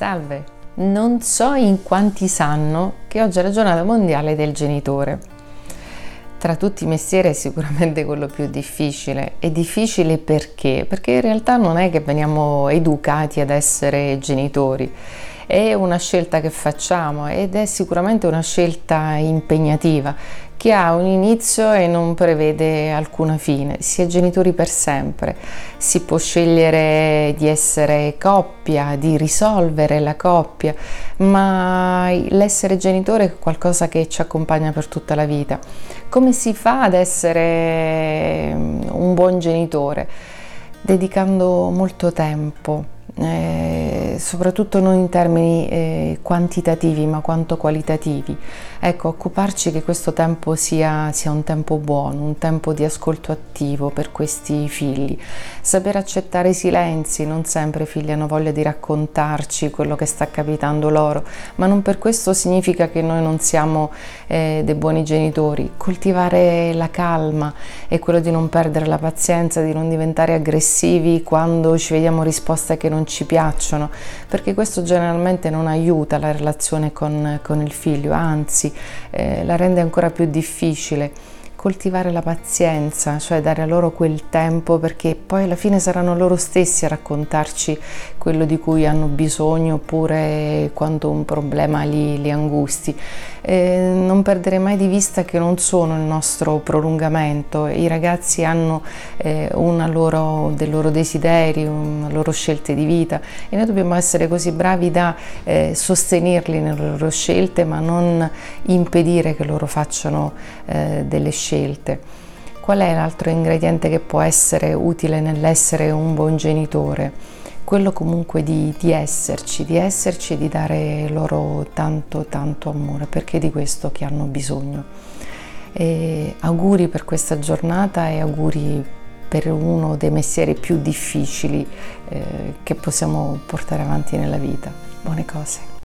Salve! Non so in quanti sanno che oggi è la giornata mondiale del genitore. Tra tutti i mestieri è sicuramente quello più difficile. È difficile perché? Perché in realtà non è che veniamo educati ad essere genitori è una scelta che facciamo ed è sicuramente una scelta impegnativa che ha un inizio e non prevede alcuna fine. Si è genitori per sempre, si può scegliere di essere coppia, di risolvere la coppia, ma l'essere genitore è qualcosa che ci accompagna per tutta la vita. Come si fa ad essere un buon genitore? Dedicando molto tempo eh, soprattutto non in termini eh, quantitativi ma quanto qualitativi. Ecco, occuparci che questo tempo sia, sia, un tempo buono, un tempo di ascolto attivo per questi figli. Saper accettare i silenzi, non sempre i figli hanno voglia di raccontarci quello che sta capitando loro, ma non per questo significa che noi non siamo eh, dei buoni genitori. Coltivare la calma e quello di non perdere la pazienza, di non diventare aggressivi quando ci vediamo risposte che non ci piacciono, perché questo generalmente non aiuta la relazione con, con il figlio, anzi eh, la rende ancora più difficile coltivare la pazienza, cioè dare a loro quel tempo perché poi alla fine saranno loro stessi a raccontarci quello di cui hanno bisogno oppure quando un problema li, li angusti. Eh, non perdere mai di vista che non sono il nostro prolungamento, i ragazzi hanno eh, loro, dei loro desideri, una loro scelte di vita e noi dobbiamo essere così bravi da eh, sostenerli nelle loro scelte ma non impedire che loro facciano eh, delle scelte scelte. Qual è l'altro ingrediente che può essere utile nell'essere un buon genitore? Quello comunque di, di esserci, di esserci e di dare loro tanto tanto amore, perché è di questo che hanno bisogno. E auguri per questa giornata e auguri per uno dei mestieri più difficili eh, che possiamo portare avanti nella vita. Buone cose.